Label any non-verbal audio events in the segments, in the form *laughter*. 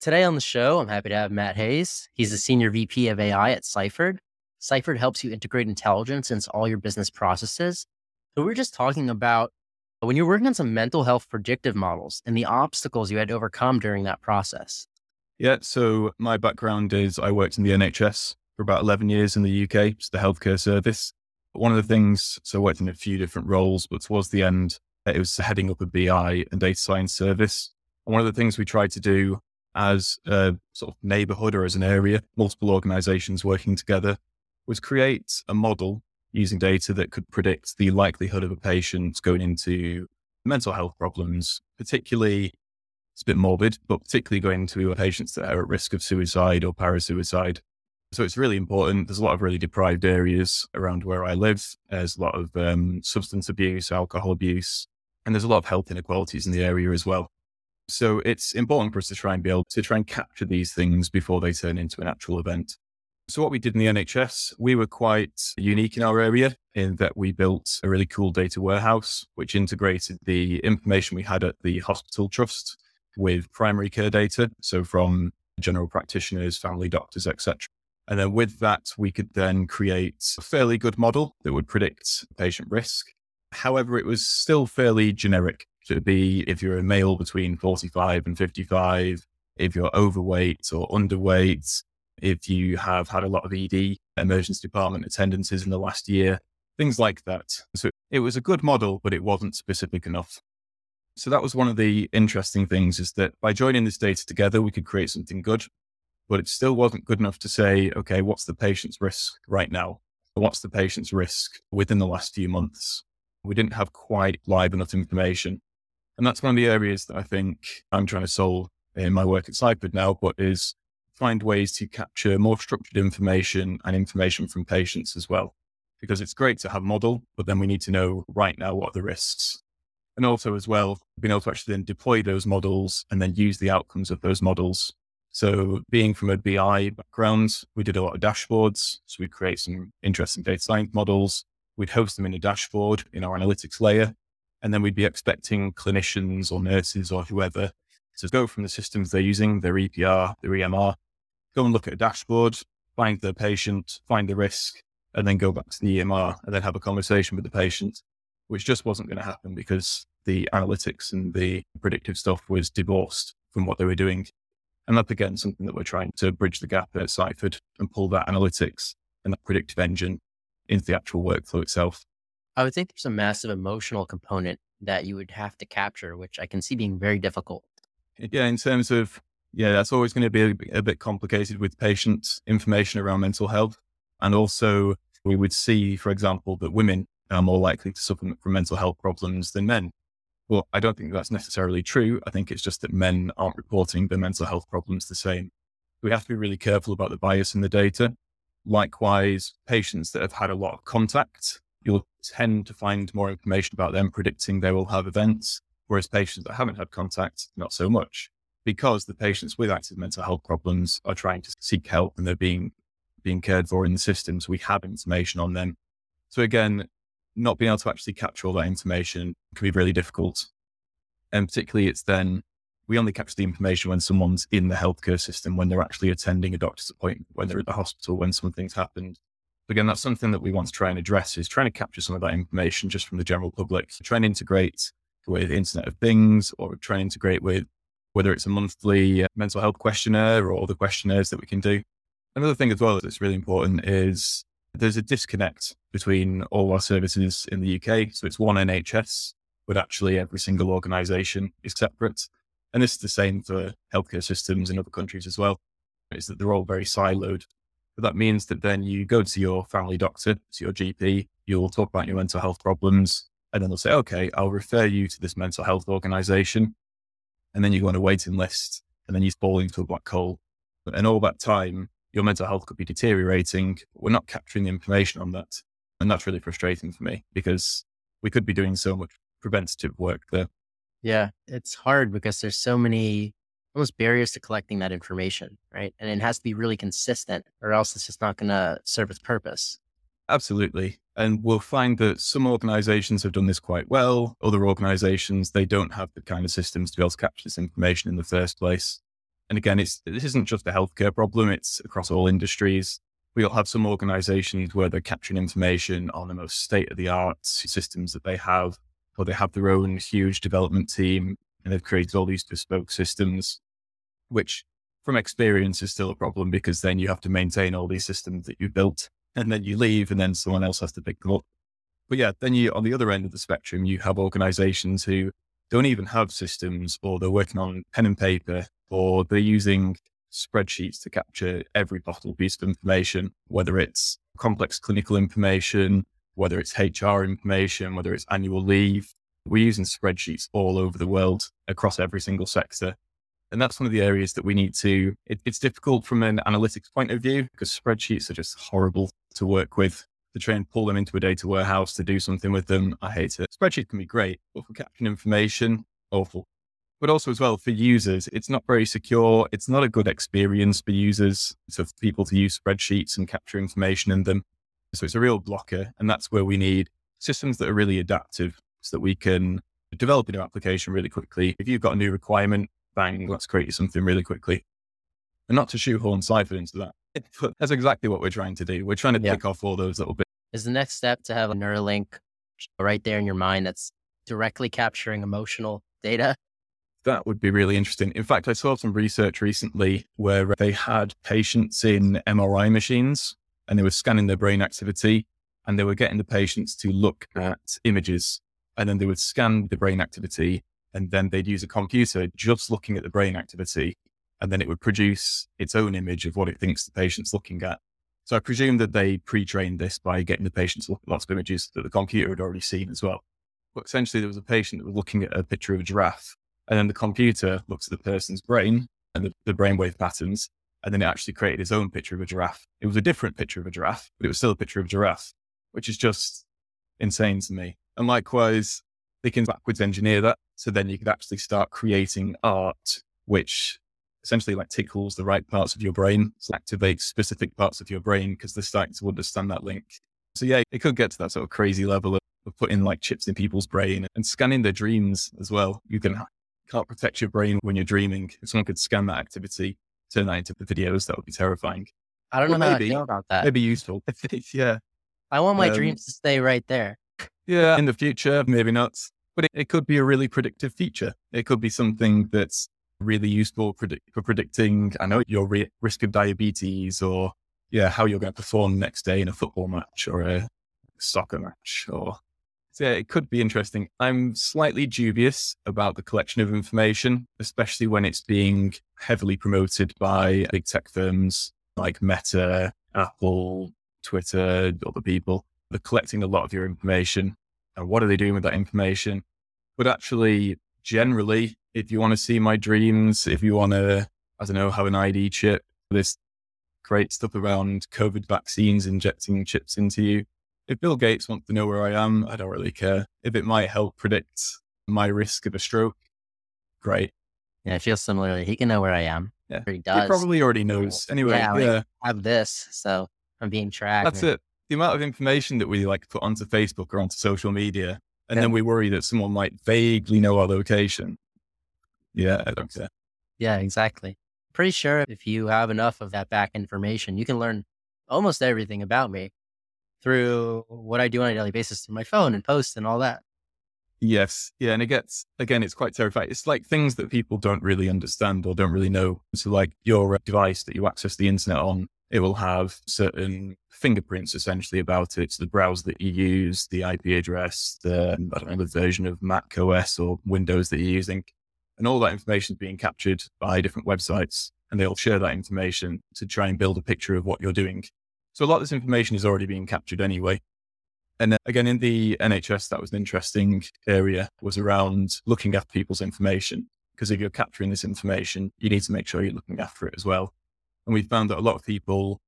Today on the show, I'm happy to have Matt Heys. He's the Senior VP of AI at Cyferd. Cyferd helps you integrate intelligence into all your business processes. So, we were just talking about when you're working on some mental health predictive models and the obstacles you had to overcome during that process. Yeah. So, my background is I worked in the NHS for about 11 years in the UK, it's the healthcare service. One of the things, so I worked in a few different roles, but towards the end, it was heading up a BI and data science service. And one of the things we tried to do as a sort of neighborhood or as an area, multiple organizations working together, was create a model using data that could predict the likelihood of a patient going into mental health problems, particularly, it's a bit morbid, but particularly going to patients that are at risk of suicide or parasuicide. So it's really important. There's a lot of really deprived areas around where I live. There's a lot of um, substance abuse, alcohol abuse, and there's a lot of health inequalities in the area as well. So it's important for us to try and be able to try and capture these things before they turn into an actual event. So what we did in the NHS, we were quite unique in our area in that we built a really cool data warehouse, which integrated the information we had at the hospital trust with primary care data. So from general practitioners, family doctors, etc. And then with that, we could then create a fairly good model that would predict patient risk. However, it was still fairly generic. So it'd be if you're a male between 45 and 55, if you're overweight or underweight, if you have had a lot of ED, emergency department attendances in the last year, things like that. So it was a good model, but it wasn't specific enough. So that was one of the interesting things is that by joining this data together, we could create something good, but it still wasn't good enough to say, okay, what's the patient's risk right now? What's the patient's risk within the last few months? We didn't have quite live enough information. And that's one of the areas that I think I'm trying to solve in my work at Cyferd now, but is find ways to capture more structured information and information from patients as well. Because it's great to have a model, but then we need to know right now what are the risks. And also as well, being able to actually then deploy those models and then use the outcomes of those models. So being from a BI background, we did a lot of dashboards. So we create some interesting data science models. We'd host them in a dashboard in our analytics layer. And then we'd be expecting clinicians or nurses or whoever to go from the systems they're using, their EPR, their EMR, go and look at a dashboard, find the patient, find the risk, and then go back to the EMR and then have a conversation with the patient, which just wasn't going to happen because the analytics and the predictive stuff was divorced from what they were doing. And that's again something that we're trying to bridge the gap at Cyferd and pull that analytics and that predictive engine into the actual workflow itself. I would think there's a massive emotional component that you would have to capture, which I can see being very difficult. Yeah, in terms of, yeah, that's always going to be a, a bit complicated with patients' information around mental health. And also, we would see, for example, that women are more likely to suffer from mental health problems than men. Well, I don't think that's necessarily true. I think it's just that men aren't reporting their mental health problems the same. We have to be really careful about the bias in the data. Likewise, patients that have had a lot of contact you'll tend to find more information about them predicting they will have events, whereas patients that haven't had contact, not so much, because the patients with active mental health problems are trying to seek help and they're being being cared for in the systems. We have information on them. So again, not being able to actually capture all that information can be really difficult. And particularly it's then we only capture the information when someone's in the healthcare system, when they're actually attending a doctor's appointment, when they're at the hospital, when something's happened again, that's something that we want to try and address is trying to capture some of that information just from the general public. So trying to integrate with Internet of Things or try and integrate with whether it's a monthly uh, mental health questionnaire or other questionnaires that we can do. Another thing as well that's really important is there's a disconnect between all our services in the UK. So it's one NHS, but actually every single organization is separate. And this is the same for healthcare systems in other countries as well. Is that they're all very siloed. That means that then you go to your family doctor, to your GP, you'll talk about your mental health problems, and then they'll say, okay, I'll refer you to this mental health organization. And then you go on a waiting list, and then you fall into a black hole. And all that time, your mental health could be deteriorating. We're not capturing the information on that. And that's really frustrating for me because we could be doing so much preventative work there. Yeah, it's hard because there's so many almost barriers to collecting that information, right? And it has to be really consistent or else it's just not going to serve its purpose. Absolutely. And we'll find that some organizations have done this quite well. Other organizations, they don't have the kind of systems to be able to capture this information in the first place. And again, it's this isn't just a healthcare problem, it's across all industries. We'll have some organizations where they're capturing information on the most state of the art systems that they have, or they have their own huge development team and they've created all these bespoke systems, which from experience is still a problem because then you have to maintain all these systems that you've built and then you leave and then someone else has to pick them up. But yeah, then you, on the other end of the spectrum, you have organizations who don't even have systems or they're working on pen and paper or they're using spreadsheets to capture every possible piece of information, whether it's complex clinical information, whether it's HR information, whether it's annual leave. We're using spreadsheets all over the world across every single sector. And that's one of the areas that we need to, it, it's difficult from an analytics point of view because spreadsheets are just horrible to work with. To try and pull them into a data warehouse to do something with them, I hate it. Spreadsheet can be great, but for capturing information, awful. But also as well for users, it's not very secure. It's not a good experience for users, so for people to use spreadsheets and capture information in them. So it's a real blocker. And that's where we need systems that are really adaptive so that we can develop a new application really quickly. If you've got a new requirement, bang, let's create something really quickly. And not to shoehorn Cyferd into that. *laughs* But that's exactly what we're trying to do. We're trying to yeah. pick off all those little bits. Is the next step to have a Neuralink right there in your mind that's directly capturing emotional data? That would be really interesting. In fact, I saw some research recently where they had patients in MRI machines and they were scanning their brain activity and they were getting the patients to look at images and then they would scan the brain activity and then they'd use a computer just looking at the brain activity and then it would produce its own image of what it thinks the patient's looking at. So I presume that they pre-trained this by getting the patient to look at lots of images that the computer had already seen as well. But essentially there was a patient that was looking at a picture of a giraffe and then the computer looks at the person's brain and the, the brainwave patterns and then it actually created its own picture of a giraffe. It was a different picture of a giraffe, but it was still a picture of a giraffe, which is just insane to me. And likewise, they can backwards engineer that. So then you could actually start creating art, which essentially like tickles the right parts of your brain, so activates specific parts of your brain because they're starting to understand that link. So yeah, it could get to that sort of crazy level of, of putting like chips in people's brain and scanning their dreams as well. You can can't protect your brain when you're dreaming. If someone could scan that activity, turn that into the videos, that would be terrifying. I don't know maybe, about that. Maybe useful. *laughs* yeah. I want my um, dreams to stay right there. Yeah. In the future, maybe not. But it, it, could be a really predictive feature. It could be something that's really useful predict, for predicting, I know, your re- risk of diabetes or, yeah, how you're going to perform next day in a football match or a soccer match or so yeah, it could be interesting. I'm slightly dubious about the collection of information, especially when it's being heavily promoted by big tech firms like Meta, Apple, Twitter, other people. They're collecting a lot of your information. And what are they doing with that information? But actually, generally, if you want to see my dreams, if you want to, I don't know, have an ID chip, this great stuff around COVID vaccines injecting chips into you, if Bill Gates wants to know where I am, I don't really care. If it might help predict my risk of a stroke, great. Yeah, I feel similarly. He can know where I am. Yeah, he does. He probably already knows. Anyway, yeah, yeah. I have this, so I'm being tracked. That's it. The amount of information that we like put onto Facebook or onto social media, and yeah. then we worry that someone might vaguely know our location. Yeah, I don't care. Yeah, exactly. Pretty sure if you have enough of that back information, you can learn almost everything about me through what I do on a daily basis through my phone and posts and all that. Yes. Yeah. And it gets, again, it's quite terrifying. It's like things that people don't really understand or don't really know. So, like your uh, device that you access the internet on, it will have certain fingerprints essentially about it. So the browser that you use, the IP address, the, I don't know, the version of Mac OS or Windows that you're using. And all that information is being captured by different websites. And they'll share that information to try and build a picture of what you're doing. So a lot of this information is already being captured anyway. And uh, again, in the NHS, that was an interesting area was around looking after people's information. Because if you're capturing this information, you need to make sure you're looking after it as well. And we found that a lot of people,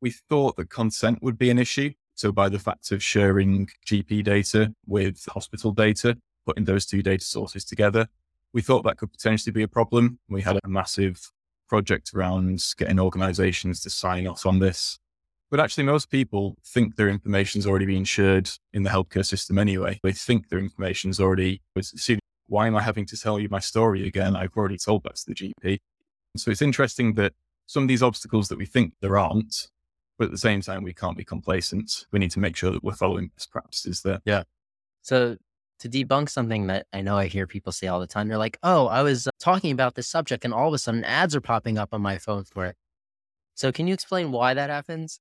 we thought that consent would be an issue. So by the fact of sharing GP data with hospital data, putting those two data sources together, we thought that could potentially be a problem. We had a massive project around getting organizations to sign off on this. But actually, most people think their information's already been shared in the healthcare system anyway. They think their information's already, was seen. why am I having to tell you my story again? I've already told that to the GP. So it's interesting that some of these obstacles that we think there aren't, but at the same time, we can't be complacent. We need to make sure that we're following best practices there. Yeah. So to debunk something that I know I hear people say all the time, they're like, oh, I was uh, talking about this subject and all of a sudden ads are popping up on my phone for it. So can you explain why that happens?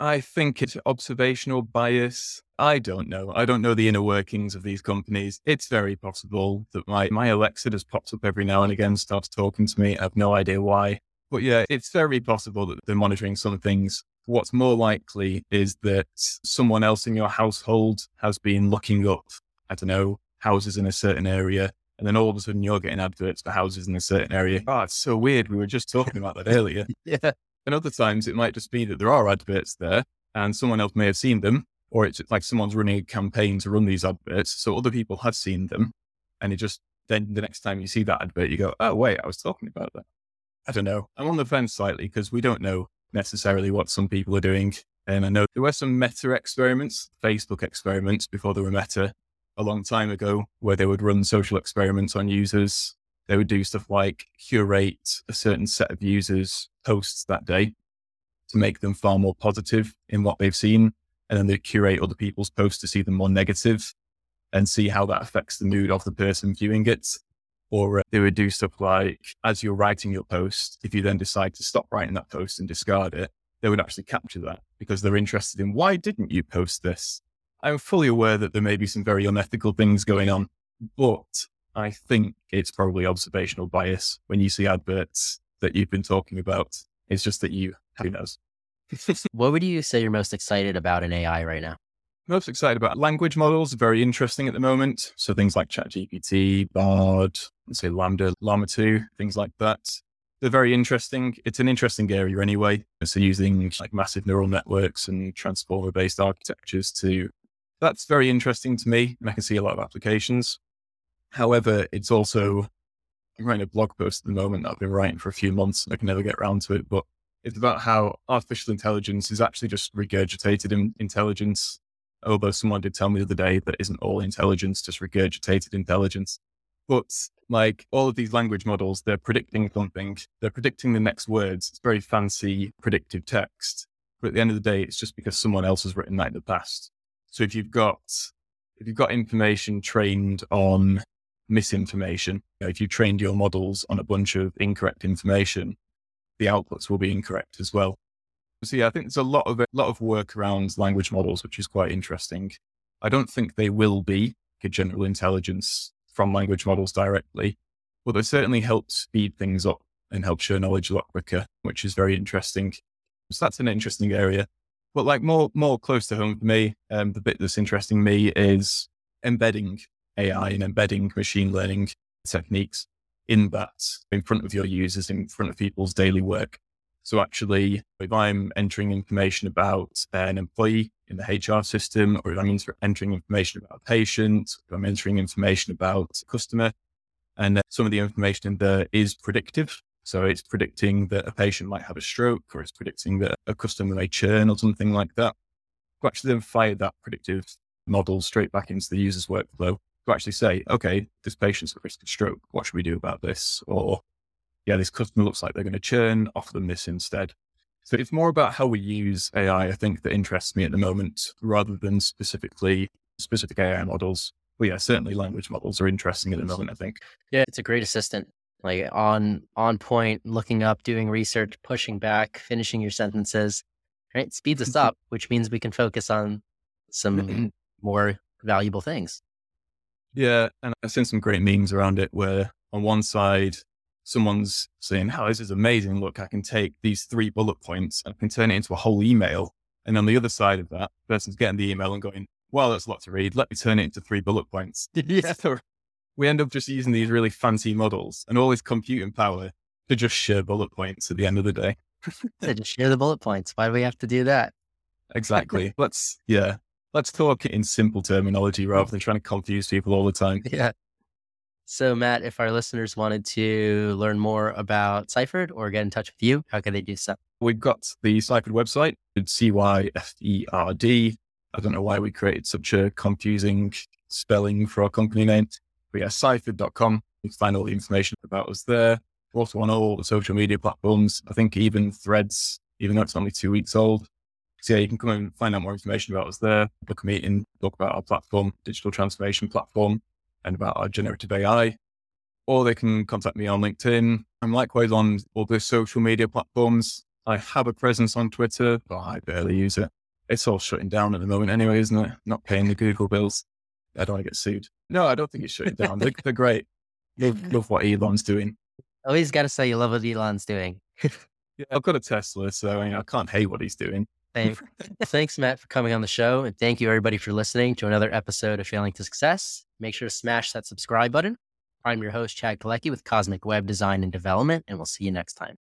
I think it's observational bias. I don't know. I don't know the inner workings of these companies. It's very possible that my, my Alexa just pops up every now and again, starts talking to me. I have no idea why. But yeah, it's very possible that they're monitoring some things. What's more likely is that someone else in your household has been looking up I don't know, houses in a certain area. And then all of a sudden you're getting adverts for houses in a certain area. Oh, it's so weird. We were just talking about that earlier. *laughs* yeah. And other times it might just be that there are adverts there and someone else may have seen them, or it's like someone's running a campaign to run these adverts. So other people have seen them. And it just, then the next time you see that advert, you go, oh, wait, I was talking about that. I don't know. I'm on the fence slightly because we don't know necessarily what some people are doing. And I know there were some meta experiments, Facebook experiments before there were meta, a long time ago where they would run social experiments on users. They would do stuff like curate a certain set of users' posts that day to make them far more positive in what they've seen. And then they curate other people's posts to see them more negative and see how that affects the mood of the person viewing it. Or uh, they would do stuff like, as you're writing your post, if you then decide to stop writing that post and discard it, they would actually capture that because they're interested in why didn't you post this? I'm fully aware that there may be some very unethical things going on, but I think it's probably observational bias when you see adverts that you've been talking about. It's just that you, who knows? *laughs* what would you say you're most excited about in AI right now? Most excited about language models, very interesting at the moment. So things like ChatGPT, Bard, let's say LaMDA, Llama 2, things like that. They're very interesting. It's an interesting area anyway. So using like massive neural networks and transformer based architectures to that's very interesting to me, and I can see a lot of applications. However, it's also, I'm writing a blog post at the moment that I've been writing for a few months. I can never get around to it, but it's about how artificial intelligence is actually just regurgitated in intelligence. Although someone did tell me the other day that isn't all intelligence just regurgitated intelligence. But like all of these language models, they're predicting something. They're predicting the next words. It's very fancy predictive text. But at the end of the day, it's just because someone else has written that in the past. So if you've got if you've got information trained on misinformation, you know, if you trained your models on a bunch of incorrect information, the outputs will be incorrect as well. So yeah, I think there's a lot of a lot of work around language models, which is quite interesting. I don't think they will be a general intelligence from language models directly, but they certainly help speed things up and help share knowledge a lot quicker, which is very interesting. So that's an interesting area. But like more more close to home for me, um, the bit that's interesting me is embedding AI and embedding machine learning techniques in that in front of your users, in front of people's daily work. So actually, if I'm entering information about an employee in the HR system, or if I'm entering information about a patient, if I'm entering information about a customer, and some of the information in there is predictive, so it's predicting that a patient might have a stroke or it's predicting that a customer may churn or something like that. To actually then fire that predictive model straight back into the user's workflow to actually say, okay, this patient's at risk of stroke. What should we do about this? Or, yeah, this customer looks like they're going to churn, offer them this instead. So it's more about how we use AI, I think, that interests me at the moment, rather than specifically specific AI models. But yeah, certainly language models are interesting at the moment, I think. Yeah, it's a great assistant like on on point, looking up, doing research, pushing back, finishing your sentences. Right, speeds us mm-hmm. up, which means we can focus on some more valuable things. Yeah, and I've seen some great memes around it where on one side someone's saying, "Oh, this is amazing! Look, I can take these three bullet points and I can turn it into a whole email." And on the other side of that, the person's getting the email and going, "Well, that's a lot to read. Let me turn it into three bullet points." *laughs* *laughs* yeah. So we end up just using these really fancy models and all this computing power to just share bullet points at the end of the day. *laughs* so just share the bullet points. Why do we have to do that? Exactly. let's, yeah, let's talk in simple terminology rather than trying to confuse people all the time. Yeah. So, Matt, if our listeners wanted to learn more about Cyferd or get in touch with you, how can they do so? We've got the Cyferd website. C Y F E R D. I don't know why we created such a confusing spelling for our company name. But yeah, cyferd.com. You can find all the information about us there. We're also on all the social media platforms. I think even Threads, even though it's only two weeks old. So yeah, you can come and find out more information about us there, book a meeting, talk about our platform, digital transformation platform, and about our generative AI. Or they can contact me on LinkedIn. I'm likewise on all the social media platforms. I have a presence on Twitter, but I barely use it. It's all shutting down at the moment anyway, isn't it? Not paying the Google bills. I don't want to get sued. No, I don't think it's shutting down. they're, they're great. Love, *laughs* love what Elon's doing. Always got to say you love what Elon's doing. *laughs* yeah, I've got a Tesla, so I, mean, I can't hate what he's doing. Thanks, Matt, for coming on the show. And thank you, everybody, for listening to another episode of Failing to Success. Make sure to smash that subscribe button. I'm your host, Chad Kalecki with Cosmic Web Design and Development, and we'll see you next time.